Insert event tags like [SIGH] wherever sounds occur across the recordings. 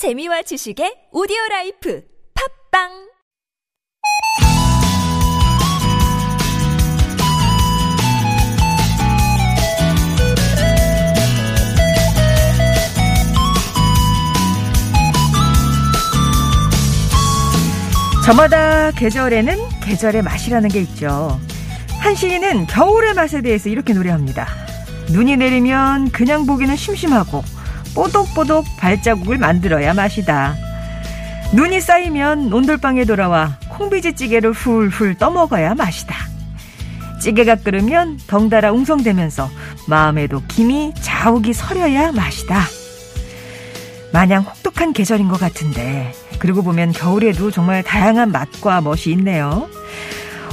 재미와 지식의 오디오 라이프 팟빵 저마다 계절에는 계절의 맛이라는 게 있죠. 한 시인은 겨울의 맛에 대해서 이렇게 노래합니다. 눈이 내리면 그냥 보기는 심심하고 뽀독뽀독 발자국을 만들어야 맛이다. 눈이 쌓이면 온돌방에 돌아와 콩비지찌개를 훌훌 떠먹어야 맛이다. 찌개가 끓으면 덩달아 웅성대면서 마음에도 김이 자욱이 서려야 맛이다. 마냥 혹독한 계절인 것 같은데 그리고 보면 겨울에도 정말 다양한 맛과 멋이 있네요.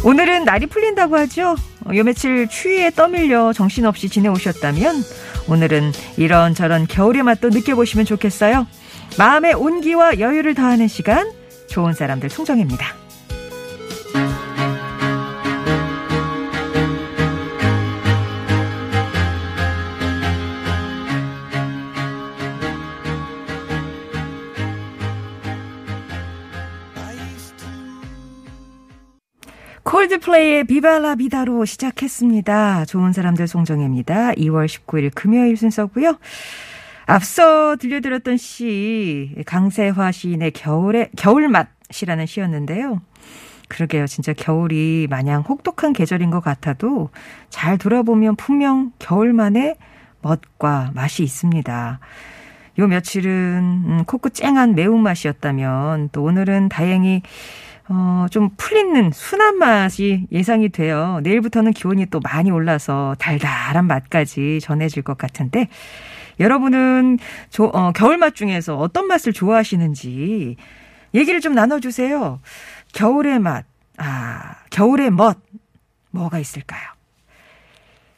오늘은 날이 풀린다고 하죠. 요 며칠 추위에 떠밀려 정신없이 지내오셨다면 오늘은 이런저런 겨울의 맛도 느껴보시면 좋겠어요. 마음의 온기와 여유를 더하는 시간 좋은 사람들 송정입니다. 콜드플레이의 비발라 비다로 시작했습니다. 좋은 사람들 송정혜입니다. 2월 19일 금요일 순서고요. 앞서 들려드렸던 시 강세화 시인의 겨울의 겨울맛이라는 시였는데요. 그러게요. 진짜 겨울이 마냥 혹독한 계절인 것 같아도 잘 돌아보면 분명 겨울만의 멋과 맛이 있습니다. 요 며칠은 음, 코끝 쨍한 매운맛이었다면 또 오늘은 다행히 어, 좀 풀리는 순한 맛이 예상이 돼요. 내일부터는 기온이 또 많이 올라서 달달한 맛까지 전해질 것 같은데, 여러분은 조, 어, 겨울 맛 중에서 어떤 맛을 좋아하시는지 얘기를 좀 나눠주세요. 겨울의 맛, 아, 겨울의 멋, 뭐가 있을까요?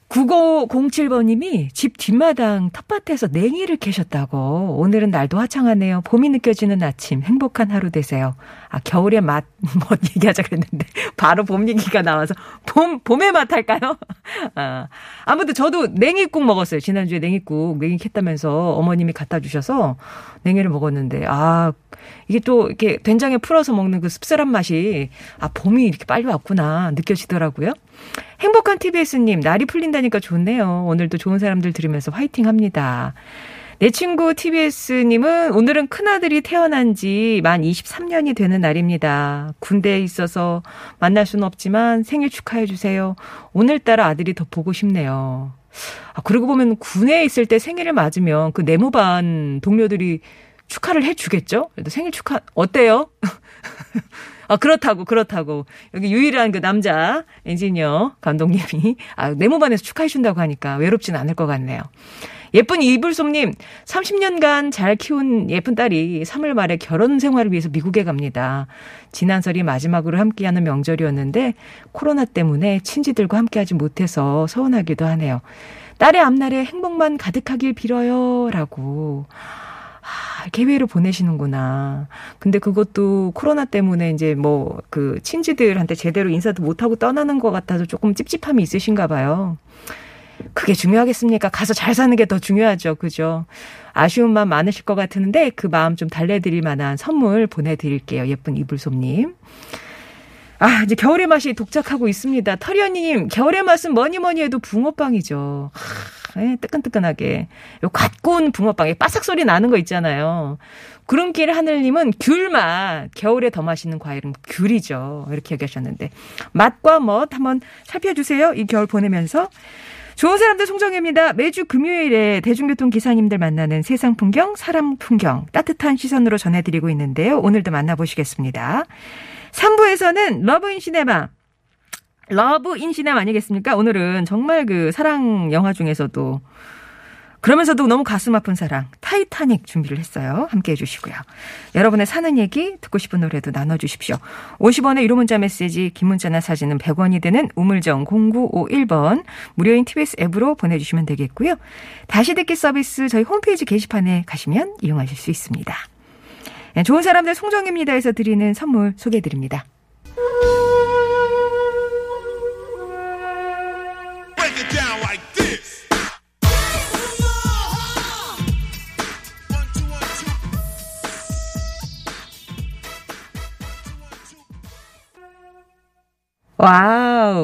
9507번님이 집 뒷마당 텃밭에서 냉이를 캐셨다고. 오늘은 날도 화창하네요. 봄이 느껴지는 아침. 행복한 하루 되세요. 아, 겨울의 맛, [LAUGHS] 뭐 얘기하자 그랬는데, 바로 봄 얘기가 나와서, 봄, 봄의 맛 할까요? [LAUGHS] 아, 아무튼 저도 냉이국 먹었어요. 지난주에 냉이국, 냉이 캤다면서 어머님이 갖다 주셔서 냉이를 먹었는데, 아, 이게 또 이렇게 된장에 풀어서 먹는 그 씁쓸한 맛이, 아, 봄이 이렇게 빨리 왔구나, 느껴지더라고요. 행복한 TBS님, 날이 풀린다니까 좋네요. 오늘도 좋은 사람들 들으면서 화이팅 합니다. 내 친구 TBS님은 오늘은 큰아들이 태어난 지 만 23년이 되는 날입니다. 군대에 있어서 만날 수는 없지만 생일 축하해 주세요. 오늘따라 아들이 더 보고 싶네요. 아, 그러고 보면 군에 있을 때 생일을 맞으면 그 내무반 동료들이 축하를 해 주겠죠? 그래도 생일 축하, 어때요? [LAUGHS] 아, 그렇다고, 그렇다고. 여기 유일한 그 남자 엔지니어 감독님이, 아, 네모반에서 축하해준다고 하니까 외롭진 않을 것 같네요. 예쁜 이불솜님, 30년간 잘 키운 예쁜 딸이 3월 말에 결혼 생활을 위해서 미국에 갑니다. 지난 설이 마지막으로 함께하는 명절이었는데 코로나 때문에 친지들과 함께하지 못해서 서운하기도 하네요. 딸의 앞날에 행복만 가득하길 빌어요. 라고. 아, 개회를 보내시는구나. 근데 그것도 코로나 때문에 이제 뭐 그 친지들한테 제대로 인사도 못하고 떠나는 것 같아서 조금 찝찝함이 있으신가 봐요. 그게 중요하겠습니까? 가서 잘 사는 게 더 중요하죠. 그죠? 아쉬운 마음 많으실 것 같은데 그 마음 좀 달래드릴 만한 선물 보내드릴게요. 예쁜 이불솜님. 아, 이제 겨울의 맛이 독작하고 있습니다. 터리언님, 겨울의 맛은 뭐니 뭐니 해도 붕어빵이죠. 하, 예, 뜨끈뜨끈하게. 요 갓 구운 붕어빵에 바삭 소리 나는 거 있잖아요. 구름길 하늘님은 귤맛. 겨울에 더 맛있는 과일은 귤이죠. 이렇게 얘기하셨는데. 맛과 멋 한번 살펴주세요. 이 겨울 보내면서. 좋은 사람들 송정혜입니다. 매주 금요일에 대중교통 기사님들 만나는 세상 풍경, 사람 풍경 따뜻한 시선으로 전해드리고 있는데요. 오늘도 만나보시겠습니다. 3부에서는 Love in Cinema. Love in Cinema 아니겠습니까? 오늘은 정말 그 사랑 영화 중에서도 그러면서도 너무 가슴 아픈 사랑 타이타닉 준비를 했어요. 함께 해주시고요. 여러분의 사는 얘기 듣고 싶은 노래도 나눠주십시오. 50원의 1호 문자 메시지 긴 문자나 사진은 100원이 되는 우물정 0951번 무료인 TBS 앱으로 보내주시면 되겠고요. 다시 듣기 서비스 저희 홈페이지 게시판에 가시면 이용하실 수 있습니다. 네, 좋은 사람들 송정입니다에서 드리는 선물 소개해드립니다.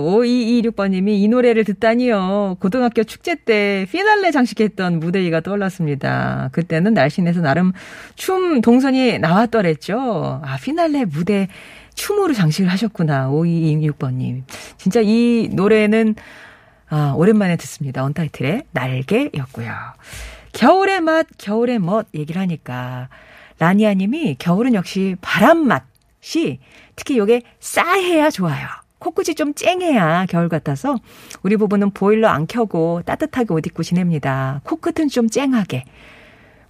5226번님이 이 노래를 듣다니요. 고등학교 축제 때 피날레 장식했던 무대 위가 떠올랐습니다. 그때는 날씬해서 나름 춤 동선이 나왔더랬죠. 아, 피날레 무대 춤으로 장식을 하셨구나. 5226번님. 진짜 이 노래는 아, 오랜만에 듣습니다. 언타이틀의 날개였고요. 겨울의 맛, 겨울의 멋 얘기를 하니까 라니아 님이 겨울은 역시 바람 맛이 특히 요게 싸해야 좋아요. 코끝이 좀 쨍해야 겨울 같아서 우리 부부는 보일러 안 켜고 따뜻하게 옷 입고 지냅니다. 코끝은 좀 쨍하게.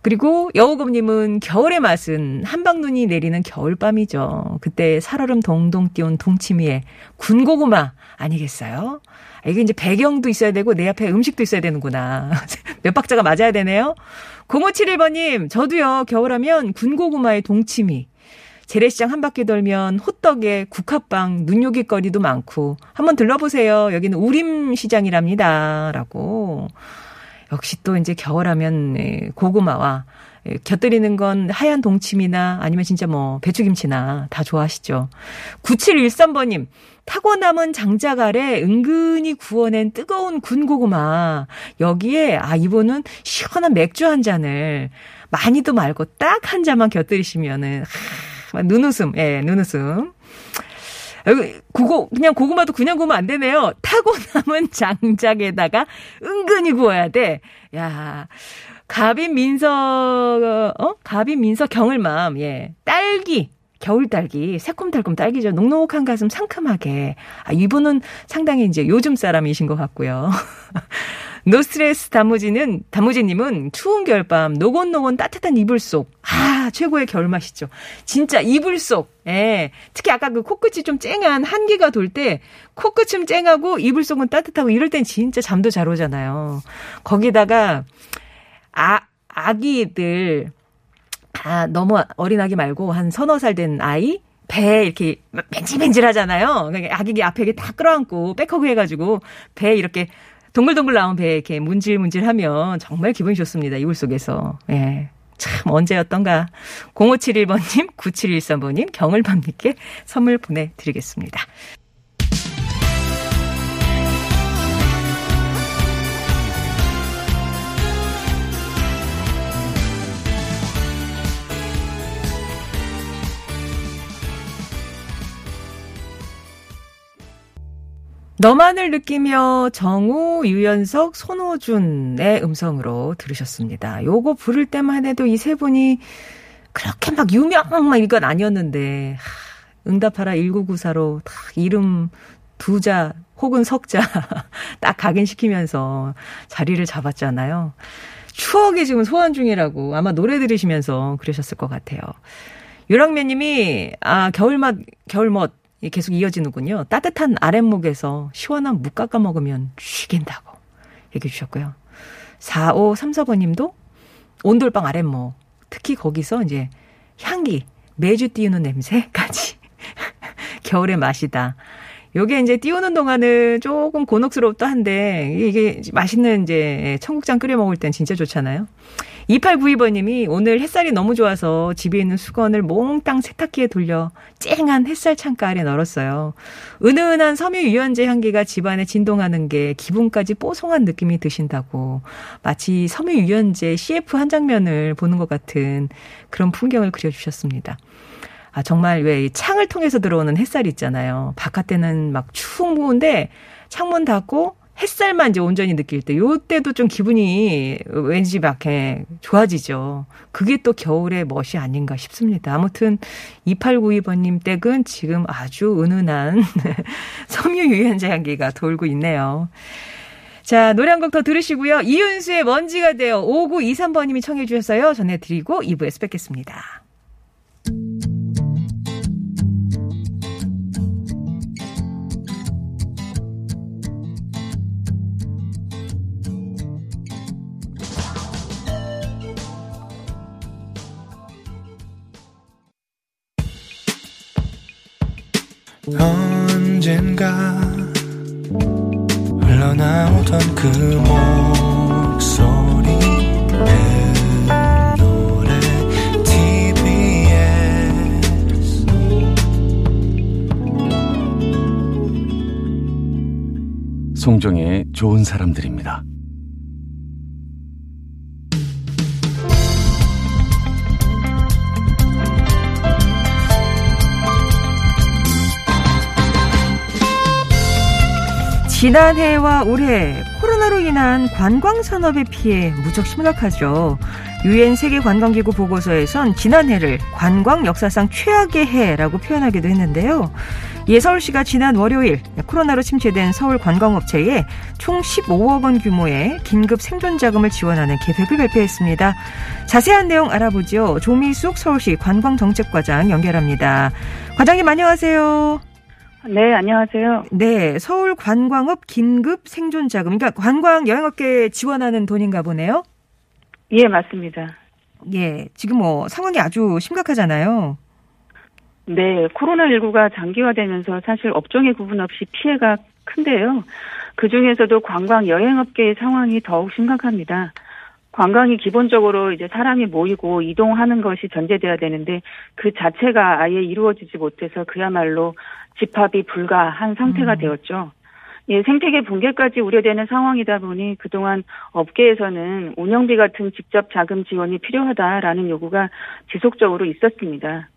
그리고 여우금님은 겨울의 맛은 한방눈이 내리는 겨울밤이죠. 그때 살얼음 동동 띄운 동치 미에 군고구마 아니겠어요? 이게 이제 배경도 있어야 되고 내 앞에 음식도 있어야 되는구나. [LAUGHS] 몇 박자가 맞아야 되네요. 0571번님, 저도요, 겨울하면 군고구마에 동치미. 재래시장 한 바퀴 돌면 호떡에 국화빵, 눈요깃거리도 많고 한번 들러보세요. 여기는 우림시장이랍니다. 라고. 역시 또 이제 겨울하면 네, 고구마와 곁들이는 건 하얀 동치미나 아니면 진짜 뭐 배추김치나 다 좋아하시죠. 9713번님, 타고 남은 장작 아래 은근히 구워낸 뜨거운 군고구마. 여기에, 아, 이분은 시원한 맥주 한 잔을 많이도 말고 딱 한 잔만 곁들이시면은, 하, 눈웃음, 예, 눈웃음. 고고, 그냥 고구마도 그냥 구우면 안 되네요. 타고 남은 [LAUGHS] 장작에다가 은근히 구워야 돼. 야 가빈 민서, 어? 가빈 민서 경을맘, 예. 딸기. 겨울 딸기, 새콤달콤 딸기죠. 녹록한 가슴 상큼하게. 아, 이분은 상당히 이제 요즘 사람이신 것 같고요. [LAUGHS] 노스트레스 단무지는, 단무지님은 추운 겨울밤, 노곤노곤 따뜻한 이불 속. 아, 최고의 겨울 맛이죠. 진짜 이불 속. 예. 특히 아까 그 코끝이 좀 쨍한 한기가 돌 때, 코끝은 쨍하고 이불 속은 따뜻하고 이럴 땐 진짜 잠도 잘 오잖아요. 거기다가, 아, 아기들, 아, 너무 어린 아기 말고 한 서너 살 된 아이? 배 이렇게 벤질벤질 하잖아요. 그러니까 아기 앞에 다 끌어안고 back hug 해가지고 배 이렇게 동글동글 나온 배 이렇게 문질문질 하면 정말 기분이 좋습니다. 이불 속에서. 예. 참 언제였던가. 0571번님, 9713번님, 경을밤님께 선물 보내드리겠습니다. 너만을 느끼며 정우, 유연석, 손호준의 음성으로 들으셨습니다. 요거 부를 때만 해도 이 세 분이 그렇게 막 유명 막 이건 아니었는데 하, 응답하라 1994로 딱 이름 두자 혹은 석자 [LAUGHS] 딱 각인시키면서 자리를 잡았잖아요. 추억이 지금 소환 중이라고 아마 노래 들으시면서 그러셨을 것 같아요. 유랑매님이 아 겨울맛 겨울멋 계속 이어지는군요. 따뜻한 아랫목에서 시원한 묵 깎아 먹으면 쉬긴다고 얘기해 주셨고요. 4534번 님도 온돌방 아랫목. 특히 거기서 이제 향기, 매주 띄우는 냄새까지. [LAUGHS] 겨울의 맛이다. 요게 이제 띄우는 동안은 조금 곤혹스럽다 한데, 이게 맛있는 이제 청국장 끓여 먹을 땐 진짜 좋잖아요. 2892번님이 오늘 햇살이 너무 좋아서 집에 있는 수건을 몽땅 세탁기에 돌려 쨍한 햇살 창가 아래 널었어요. 은은한 섬유 유연제 향기가 집안에 진동하는 게 기분까지 뽀송한 느낌이 드신다고 마치 섬유 유연제 CF 한 장면을 보는 것 같은 그런 풍경을 그려주셨습니다. 아, 정말 왜 창을 통해서 들어오는 햇살이 있잖아요. 바깥에는 막 추운데 창문 닫고 햇살만 이제 온전히 느낄 때, 요 때도 좀 기분이 왠지 막 해, 좋아지죠. 그게 또 겨울의 멋이 아닌가 싶습니다. 아무튼, 2892번님 댁은 지금 아주 은은한 [LAUGHS] 섬유 유연제 향기가 돌고 있네요. 자, 노래 한 곡 더 들으시고요. 이윤수의 먼지가 되어 5923번님이 청해주셨어요. 전해드리고 2부에서 뵙겠습니다. 언젠가 흘러나오던 그 목소리 내 노래 TBS 송정의 좋은 사람들입니다. 지난해와 올해 코로나로 인한 관광 산업의 피해 무척 심각하죠. 유엔 세계 관광기구 보고서에선 지난해를 관광 역사상 최악의 해라고 표현하기도 했는데요. 예 서울시가 지난 월요일 코로나로 침체된 서울 관광업체에 총 15억 원 규모의 긴급 생존 자금을 지원하는 계획을 발표했습니다. 자세한 내용 알아보죠. 조미숙 서울시 관광정책과장 연결합니다. 과장님 안녕하세요. 네, 안녕하세요. 네, 서울 관광업 긴급 생존 자금. 그러니까 관광 여행업계에 지원하는 돈인가 보네요. 예, 맞습니다. 예, 지금 뭐 상황이 아주 심각하잖아요. 네, 코로나19가 장기화되면서 사실 업종의 구분 없이 피해가 큰데요. 그 중에서도 관광 여행업계의 상황이 더욱 심각합니다. 관광이 기본적으로 이제 사람이 모이고 이동하는 것이 전제돼야 되는데 그 자체가 아예 이루어지지 못해서 그야말로 집합이 불가한 상태가 음. 되었죠. 예, 생태계 붕괴까지 우려되는 상황이다 보니 그동안 업계에서는 운영비 같은 직접 자금 지원이 필요하다라는 요구가 지속적으로 있었습니다.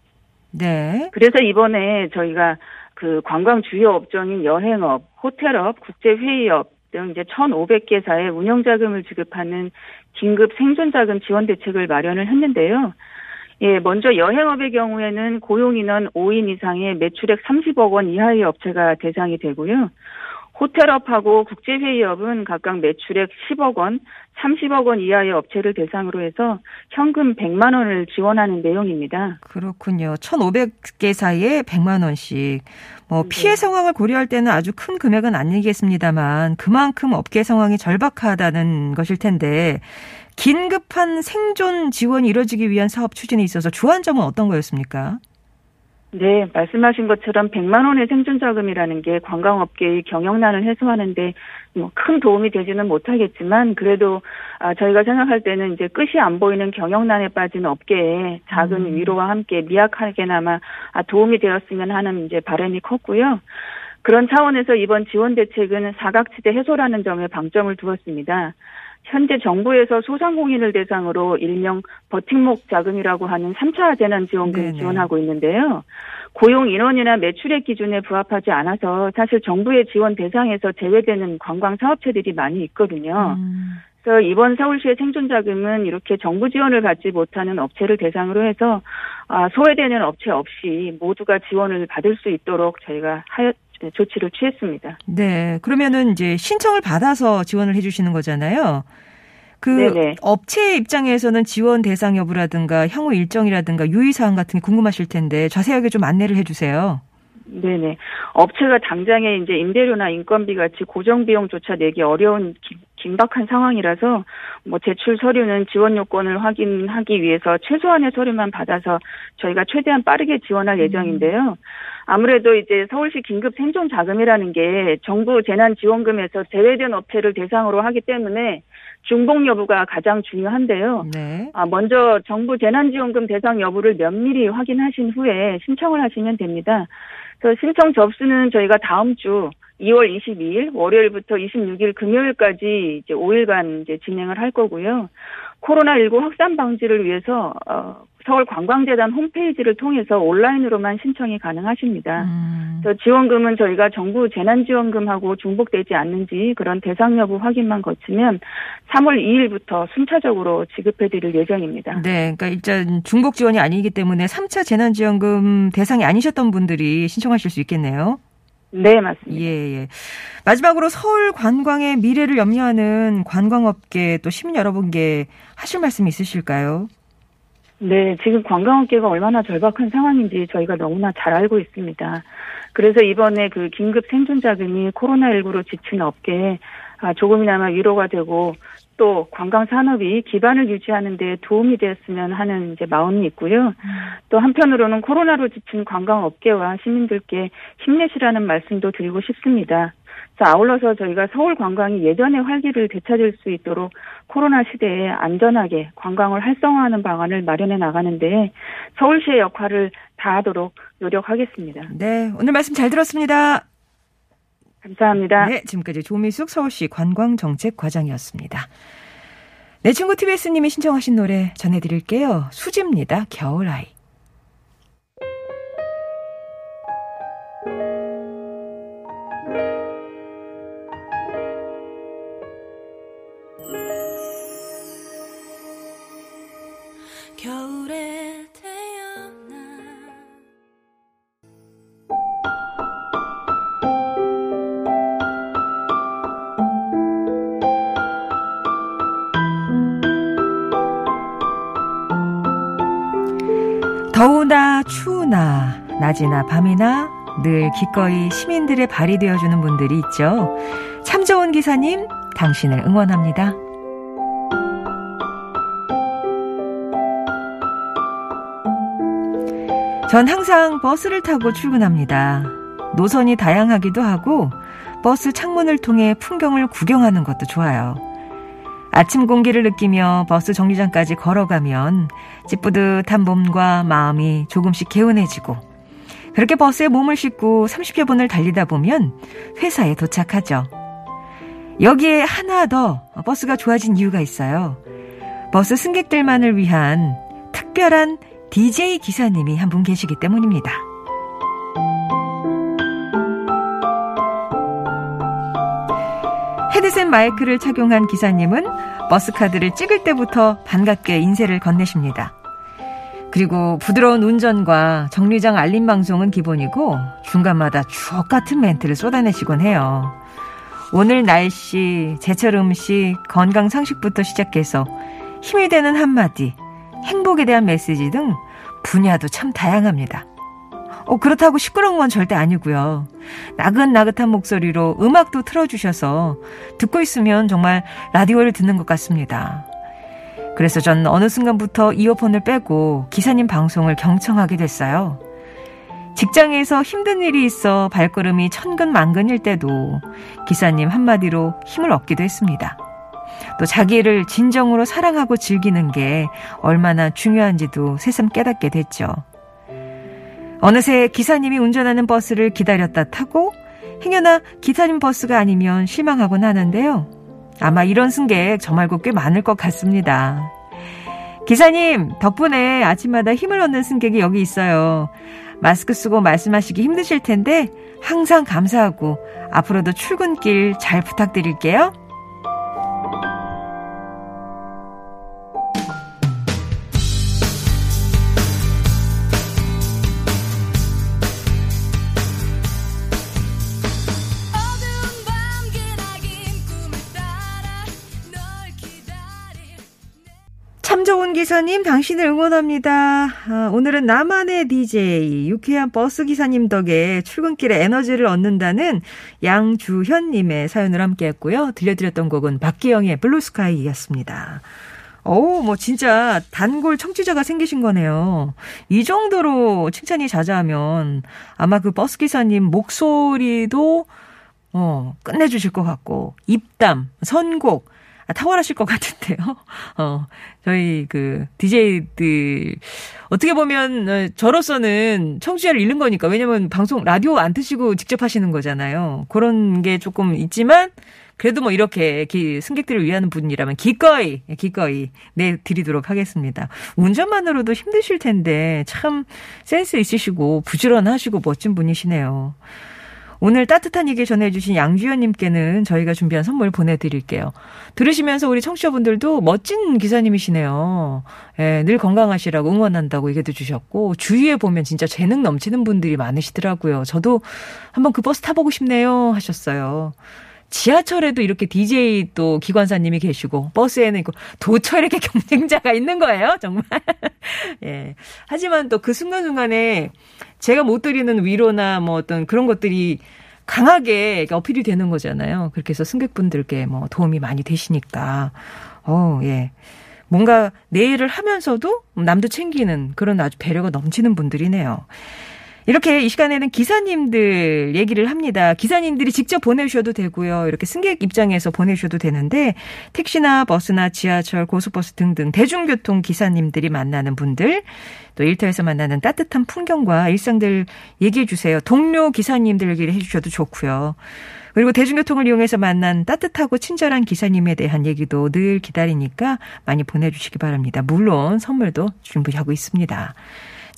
네. 그래서 이번에 저희가 그 관광 주요 업종인 여행업, 호텔업, 국제회의업 등 이제 1,500개사의 운영 자금을 지급하는 긴급 생존 자금 지원 대책을 마련을 했는데요. 예, 먼저 여행업의 경우에는 고용인원 5인 이상의 매출액 30억 원 이하의 업체가 대상이 되고요. 호텔업하고 국제회의업은 각각 매출액 10억 원, 30억 원 이하의 업체를 대상으로 해서 현금 100만 원을 지원하는 내용입니다. 그렇군요. 1,500개 사이에 100만 원씩. 뭐 네. 피해 상황을 고려할 때는 아주 큰 금액은 아니겠습니다만 그만큼 업계 상황이 절박하다는 것일 텐데 긴급한 생존 지원이 이뤄지기 위한 사업 추진에 있어서 주안점은 어떤 거였습니까? 네, 말씀하신 것처럼 100만 원의 생존 자금이라는 게 관광업계의 경영난을 해소하는데 뭐 큰 도움이 되지는 못하겠지만 그래도 아, 저희가 생각할 때는 이제 끝이 안 보이는 경영난에 빠진 업계에 작은 음. 위로와 함께 미약하게나마 아, 도움이 되었으면 하는 이제 바람이 컸고요. 그런 차원에서 이번 지원 대책은 사각지대 해소라는 점에 방점을 두었습니다. 현재 정부에서 소상공인을 대상으로 일명 버팀목 자금이라고 하는 3차 재난지원금 을 지원하고 있는데요. 고용 인원이나 매출액 기준에 부합하지 않아서 사실 정부의 지원 대상에서 제외되는 관광 사업체들이 많이 있거든요. 음. 그래서 이번 서울시의 생존 자금은 이렇게 정부 지원을 받지 못하는 업체를 대상으로 해서 아, 소외되는 업체 없이 모두가 지원을 받을 수 있도록 저희가 조치를 취했습니다. 네. 그러면은 이제 신청을 받아서 지원을 해 주시는 거잖아요. 그 네네. 업체 입장에서는 지원 대상 여부라든가 향후 일정이라든가 유의 사항 같은 게 궁금하실 텐데 자세하게 좀 안내를 해 주세요. 네네. 업체가 당장에 이제 임대료나 인건비 같이 고정 비용조차 내기 어려운 긴박한 상황이라서 뭐 제출 서류는 지원 요건을 확인하기 위해서 최소한의 서류만 받아서 저희가 최대한 빠르게 지원할 음. 예정인데요. 아무래도 이제 서울시 긴급 생존 자금이라는 게 정부 재난 지원금에서 제외된 업체를 대상으로 하기 때문에 중복 여부가 가장 중요한데요. 네. 아, 먼저 정부 재난 지원금 대상 여부를 면밀히 확인하신 후에 신청을 하시면 됩니다. 그래서 신청 접수는 저희가 다음 주 2월 22일 월요일부터 26일 금요일까지 이제 5일간 이제 진행을 할 거고요. 코로나19 확산 방지를 위해서 어, 서울 관광재단 홈페이지를 통해서 온라인으로만 신청이 가능하십니다. 음. 지원금은 저희가 정부 재난지원금하고 중복되지 않는지 그런 대상 여부 확인만 거치면 3월 2일부터 순차적으로 지급해드릴 예정입니다. 네, 그러니까 일단 중복 지원이 아니기 때문에 3차 재난지원금 대상이 아니셨던 분들이 신청하실 수 있겠네요. 네, 맞습니다. 예, 예. 마지막으로 서울 관광의 미래를 염려하는 관광업계 또 시민 여러분께 하실 말씀 있으실까요? 네, 지금 관광업계가 얼마나 절박한 상황인지 저희가 너무나 잘 알고 있습니다. 그래서 이번에 그 긴급 생존 자금이 코로나19로 지친 업계에 아, 조금이나마 위로가 되고 또 관광 산업이 기반을 유지하는 데 도움이 되었으면 하는 이제 마음이 있고요. 또 한편으로는 코로나로 지친 관광 업계와 시민들께 힘내시라는 말씀도 드리고 싶습니다. 자, 아울러서 저희가 서울 관광이 예전의 활기를 되찾을 수 있도록 코로나 시대에 안전하게 관광을 활성화하는 방안을 마련해 나가는데 서울시의 역할을 다하도록 노력하겠습니다. 네, 오늘 말씀 잘 들었습니다. 감사합니다. 네, 지금까지 조미숙 서울시 관광정책과장이었습니다. 내 친구 TBS님이 신청하신 노래 전해드릴게요. 수지입니다. 겨울아이. 낮이나 밤이나 늘 기꺼이 시민들의 발이 되어주는 분들이 있죠. 참 좋은 기사님, 당신을 응원합니다. 전 항상 버스를 타고 출근합니다. 노선이 다양하기도 하고 버스 창문을 통해 풍경을 구경하는 것도 좋아요. 아침 공기를 느끼며 버스 정류장까지 걸어가면 찌뿌듯한 몸과 마음이 조금씩 개운해지고 그렇게 버스에 몸을 싣고 30여 분을 달리다 보면 회사에 도착하죠. 여기에 하나 더 버스가 좋아진 이유가 있어요. 버스 승객들만을 위한 특별한 DJ 기사님이 한 분 계시기 때문입니다. 헤드셋 마이크를 착용한 기사님은 버스카드를 찍을 때부터 반갑게 인쇄를 건네십니다. 그리고 부드러운 운전과 정류장 알림 방송은 기본이고 중간마다 주옥 같은 멘트를 쏟아내시곤 해요. 오늘 날씨, 제철 음식, 건강 상식부터 시작해서 힘이 되는 한마디, 행복에 대한 메시지 등 분야도 참 다양합니다. 어, 그렇다고 시끄러운 건 절대 아니고요. 나긋나긋한 목소리로 음악도 틀어주셔서 듣고 있으면 정말 라디오를 듣는 것 같습니다. 그래서 전 어느 순간부터 이어폰을 빼고 기사님 방송을 경청하게 됐어요. 직장에서 힘든 일이 있어 발걸음이 천근만근일 때도 기사님 한마디로 힘을 얻기도 했습니다. 또 자기를 진정으로 사랑하고 즐기는 게 얼마나 중요한지도 새삼 깨닫게 됐죠. 어느새 기사님이 운전하는 버스를 기다렸다 타고 행여나 기사님 버스가 아니면 실망하곤 하는데요. 아마 이런 승객 저 말고 꽤 많을 것 같습니다. 기사님, 덕분에 아침마다 힘을 얻는 승객이 여기 있어요. 마스크 쓰고 말씀하시기 힘드실 텐데 항상 감사하고 앞으로도 출근길 잘 부탁드릴게요. 기사님, 당신을 응원합니다. 아, 오늘은 나만의 DJ, 유쾌한 버스 기사님 덕에 출근길에 에너지를 얻는다는 양주현님의 사연을 함께 했고요. 들려드렸던 곡은 박기영의 Blue Sky였습니다. 어우, 뭐, 진짜, 단골 청취자가 생기신 거네요. 이 정도로 칭찬이 자자하면, 아마 그 버스 기사님 목소리도, 어, 끝내주실 것 같고, 입담, 선곡, 아, 탁월하실 것 같은데요. [LAUGHS] 어, 저희 그, DJ들, 어떻게 보면, 어, 저로서는 청취자를 잃는 거니까. 왜냐면 방송, 라디오 안 트시고 직접 하시는 거잖아요. 그런 게 조금 있지만, 그래도 뭐 이렇게 기, 승객들을 위하는 분이라면 기꺼이, 기꺼이 내 드리도록 하겠습니다. 운전만으로도 힘드실 텐데 참 센스 있으시고 부지런하시고 멋진 분이시네요. 오늘 따뜻한 얘기 전해주신 양주현님께는 저희가 준비한 선물 보내드릴게요. 들으시면서 우리 청취자분들도 멋진 기사님이시네요. 예, 늘 건강하시라고 응원한다고 얘기도 주셨고, 주위에 보면 진짜 재능 넘치는 분들이 많으시더라고요. 저도 한번 그 버스 타보고 싶네요 하셨어요. 지하철에도 이렇게 DJ 또 기관사님이 계시고 버스에는 있고 도처 이렇게 [LAUGHS] 경쟁자가 있는 거예요, 정말. [LAUGHS] 예. 하지만 또 그 순간순간에 제가 못 드리는 위로나 뭐 어떤 그런 것들이 강하게 어필이 되는 거잖아요. 그렇게 해서 승객분들께 뭐 도움이 많이 되시니까. 어, 예. 뭔가 내 일을 하면서도 남도 챙기는 그런 아주 배려가 넘치는 분들이네요. 이렇게 이 시간에는 기사님들 얘기를 합니다. 기사님들이 직접 보내주셔도 되고요. 이렇게 승객 입장에서 보내주셔도 되는데 택시나 버스나 지하철, 고속버스 등등 대중교통 기사님들이 만나는 분들 또 일터에서 만나는 따뜻한 풍경과 일상들 얘기해 주세요. 동료 기사님들 얘기를 해 주셔도 좋고요. 그리고 대중교통을 이용해서 만난 따뜻하고 친절한 기사님에 대한 얘기도 늘 기다리니까 많이 보내주시기 바랍니다. 물론 선물도 준비하고 있습니다.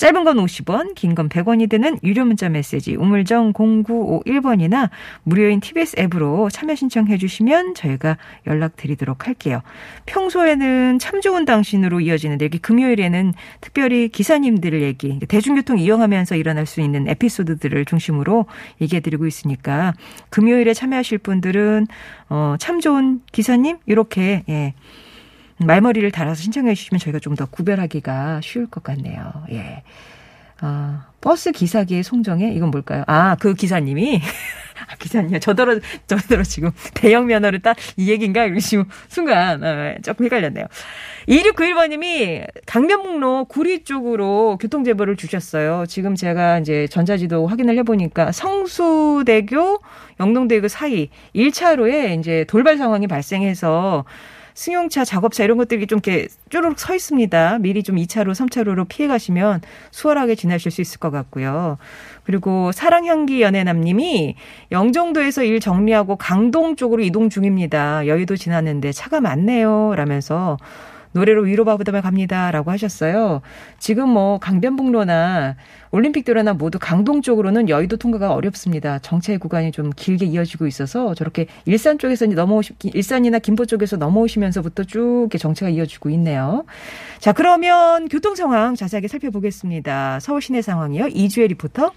짧은 건 50원, 긴 건 100원이 드는 유료 문자 메시지 우물정 0951번이나 무료인 TBS 앱으로 참여 신청해 주시면 저희가 연락드리도록 할게요. 평소에는 참 좋은 당신으로 이어지는데 여기 금요일에는 특별히 기사님들 얘기, 대중교통 이용하면서 일어날 수 있는 에피소드들을 중심으로 얘기해 드리고 있으니까 금요일에 참여하실 분들은 어, 참 좋은 기사님 이렇게 예. 말머리를 달아서 신청해 주시면 저희가 좀 더 구별하기가 쉬울 것 같네요. 예. 아, 버스 기사기의 송정에 이건 뭘까요? 아, 그 기사님이 [LAUGHS] 아, 기사님 저더러 저더러 지금 대형 면허를 딱 이 얘기인가 이러시고 순간 어, 조금 헷갈렸네요. 2691번님이 강변북로 구리 쪽으로 교통 제보를 주셨어요. 지금 제가 이제 전자지도 확인을 해보니까 성수대교 영동대교 사이 1차로에 이제 돌발 상황이 발생해서 승용차, 작업차 이런 것들이 좀 이렇게 쭈르륵 서 있습니다. 미리 좀 2차로, 3차로로 피해 가시면 수월하게 지나실 수 있을 것 같고요. 그리고 사랑향기 연애남님이 영종도에서 일 정리하고 강동 쪽으로 이동 중입니다. 여의도 지났는데 차가 많네요. 라면서 노래로 위로받으며 갑니다라고 하셨어요. 지금 뭐 강변북로나 올림픽대로나 모두 강동 쪽으로는 여의도 통과가 어렵습니다. 정체 구간이 좀 길게 이어지고 있어서 저렇게 일산 쪽에서 넘어오시 일산이나 김포 쪽에서 넘어오시면서부터 쭉 이렇게 정체가 이어지고 있네요. 자, 그러면 교통 상황 자세하게 살펴보겠습니다. 서울 시내 상황이요. 이주혜 리포터.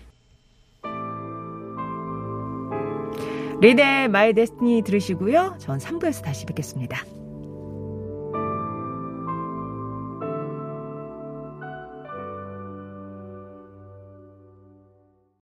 리네 마이 데스티니 들으시고요. 전 3부에서 다시 뵙겠습니다.